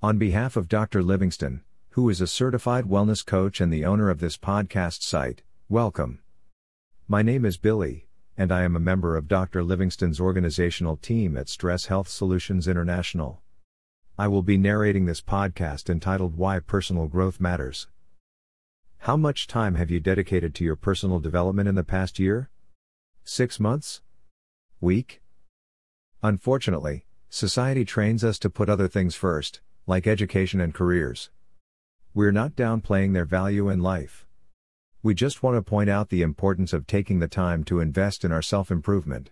On behalf of Dr. Livingston, who is a certified wellness coach and the owner of this podcast site, welcome. My name is Billy, and I am a member of Dr. Livingston's organizational team at Stress Health Solutions International. I will be narrating this podcast entitled Why Personal Growth Matters. How much time have you dedicated to your personal development in the past year? Six months? Week? Unfortunately, society trains us to put other things first, like education and careers. We're not downplaying their value in life. We just want to point out the importance of taking the time to invest in our self improvement.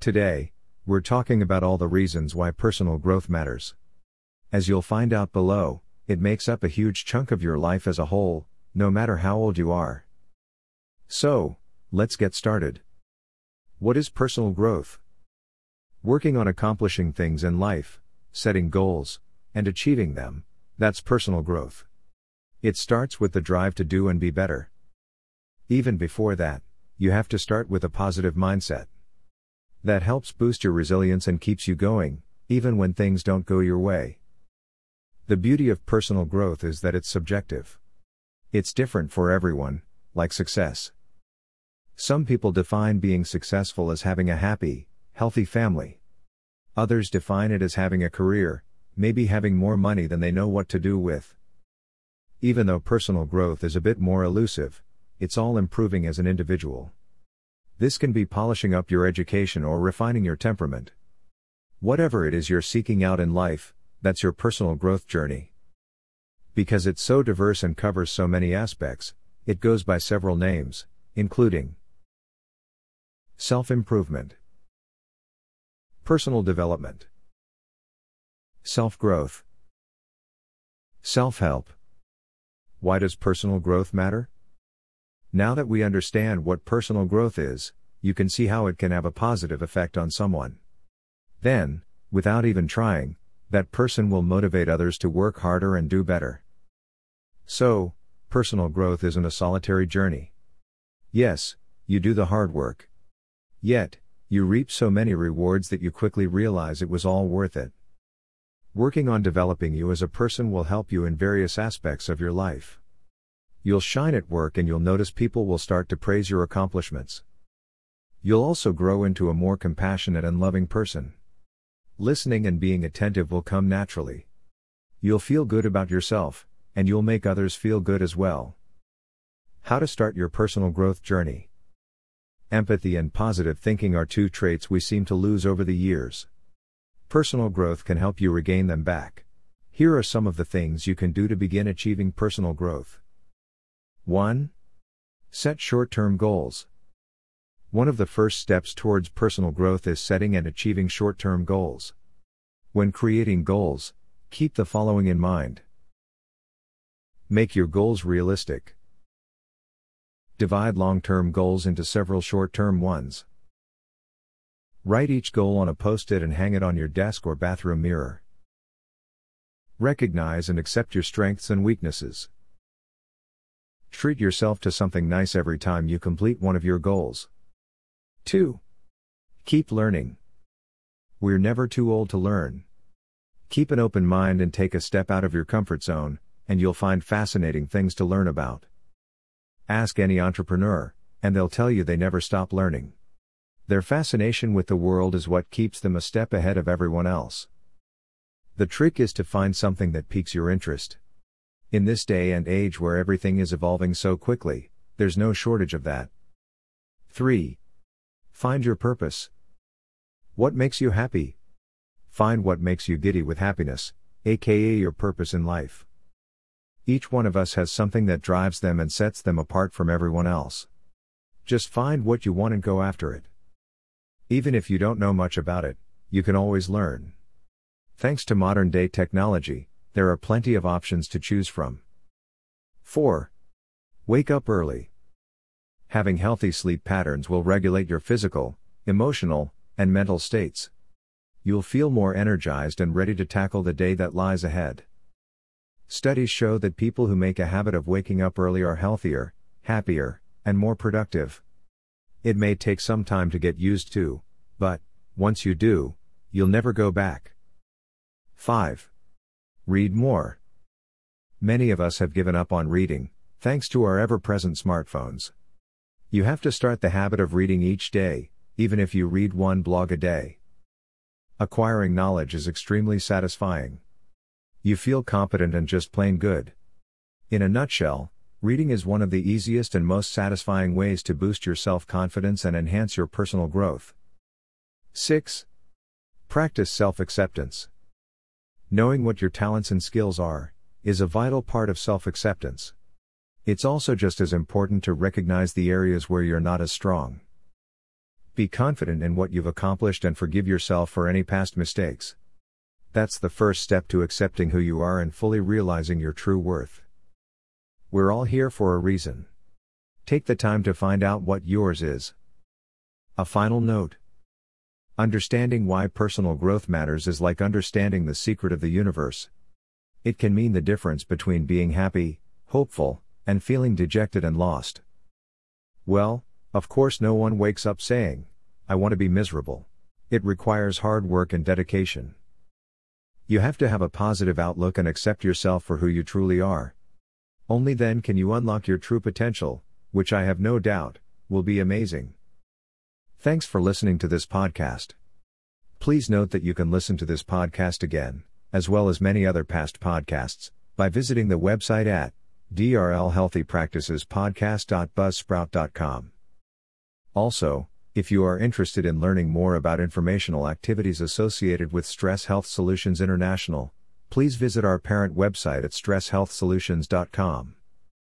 Today, we're talking about all the reasons why personal growth matters. As you'll find out below, it makes up a huge chunk of your life as a whole, no matter how old you are. So, let's get started. What is personal growth? Working on accomplishing things in life, setting goals, and achieving them, that's personal growth. It starts with the drive to do and be better. Even before that, you have to start with a positive mindset. That helps boost your resilience and keeps you going, even when things don't go your way. The beauty of personal growth is that it's subjective. It's different for everyone, like success. Some people define being successful as having a happy, healthy family. Others define it as having a career, maybe having more money than they know what to do with. Even though personal growth is a bit more elusive, it's all improving as an individual. This can be polishing up your education or refining your temperament. Whatever it is you're seeking out in life, that's your personal growth journey. Because it's so diverse and covers so many aspects, it goes by several names, including self improvement, personal development, self growth, self help. Why does personal growth matter? Now that we understand what personal growth is, you can see how it can have a positive effect on someone. Then, without even trying, that person will motivate others to work harder and do better. So, personal growth isn't a solitary journey. Yes, you do the hard work. Yet, you reap so many rewards that you quickly realize it was all worth it. Working on developing you as a person will help you in various aspects of your life. You'll shine at work and you'll notice people will start to praise your accomplishments. You'll also grow into a more compassionate and loving person. Listening and being attentive will come naturally. You'll feel good about yourself, and you'll make others feel good as well. How to start your personal growth journey. Empathy and positive thinking are two traits we seem to lose over the years. Personal growth can help you regain them back. Here are some of the things you can do to begin achieving personal growth. 1. Set short term goals. One of the first steps towards personal growth is setting and achieving short term goals. When creating goals, keep the following in mind Make your goals realistic. Divide long term goals into several short term ones. Write each goal on a post it and hang it on your desk or bathroom mirror. Recognize and accept your strengths and weaknesses. Treat yourself to something nice every time you complete one of your goals. 2. Keep learning. We're never too old to learn. Keep an open mind and take a step out of your comfort zone, and you'll find fascinating things to learn about. Ask any entrepreneur, and they'll tell you they never stop learning. Their fascination with the world is what keeps them a step ahead of everyone else. The trick is to find something that piques your interest. In this day and age where everything is evolving so quickly, there's no shortage of that. 3. Find your purpose. What makes you happy? Find what makes you giddy with happiness, aka your purpose in life. Each one of us has something that drives them and sets them apart from everyone else. Just find what you want and go after it. Even if you don't know much about it, you can always learn. Thanks to modern day technology, there are plenty of options to choose from. 4. Wake up early. Having healthy sleep patterns will regulate your physical, emotional, and mental states. You'll feel more energized and ready to tackle the day that lies ahead. Studies show that people who make a habit of waking up early are healthier, happier, and more productive. It may take some time to get used to, but, once you do, you'll never go back. 5. Read more. Many of us have given up on reading, thanks to our ever present smartphones. You have to start the habit of reading each day, even if you read one blog a day. Acquiring knowledge is extremely satisfying. You feel competent and just plain good. In a nutshell, reading is one of the easiest and most satisfying ways to boost your self confidence and enhance your personal growth. 6. Practice self acceptance. Knowing what your talents and skills are is a vital part of self acceptance. It's also just as important to recognize the areas where you're not as strong. Be confident in what you've accomplished and forgive yourself for any past mistakes. That's the first step to accepting who you are and fully realizing your true worth. We're all here for a reason. Take the time to find out what yours is. A final note Understanding why personal growth matters is like understanding the secret of the universe. It can mean the difference between being happy, hopeful, and feeling dejected and lost. Well, of course, no one wakes up saying, I want to be miserable. It requires hard work and dedication. You have to have a positive outlook and accept yourself for who you truly are. Only then can you unlock your true potential, which I have no doubt, will be amazing. Thanks for listening to this podcast. Please note that you can listen to this podcast again, as well as many other past podcasts, by visiting the website at drlhealthypracticespodcast.buzzsprout.com. Also, if you are interested in learning more about informational activities associated with Stress Health Solutions International, please visit our parent website at stresshealthsolutions.com.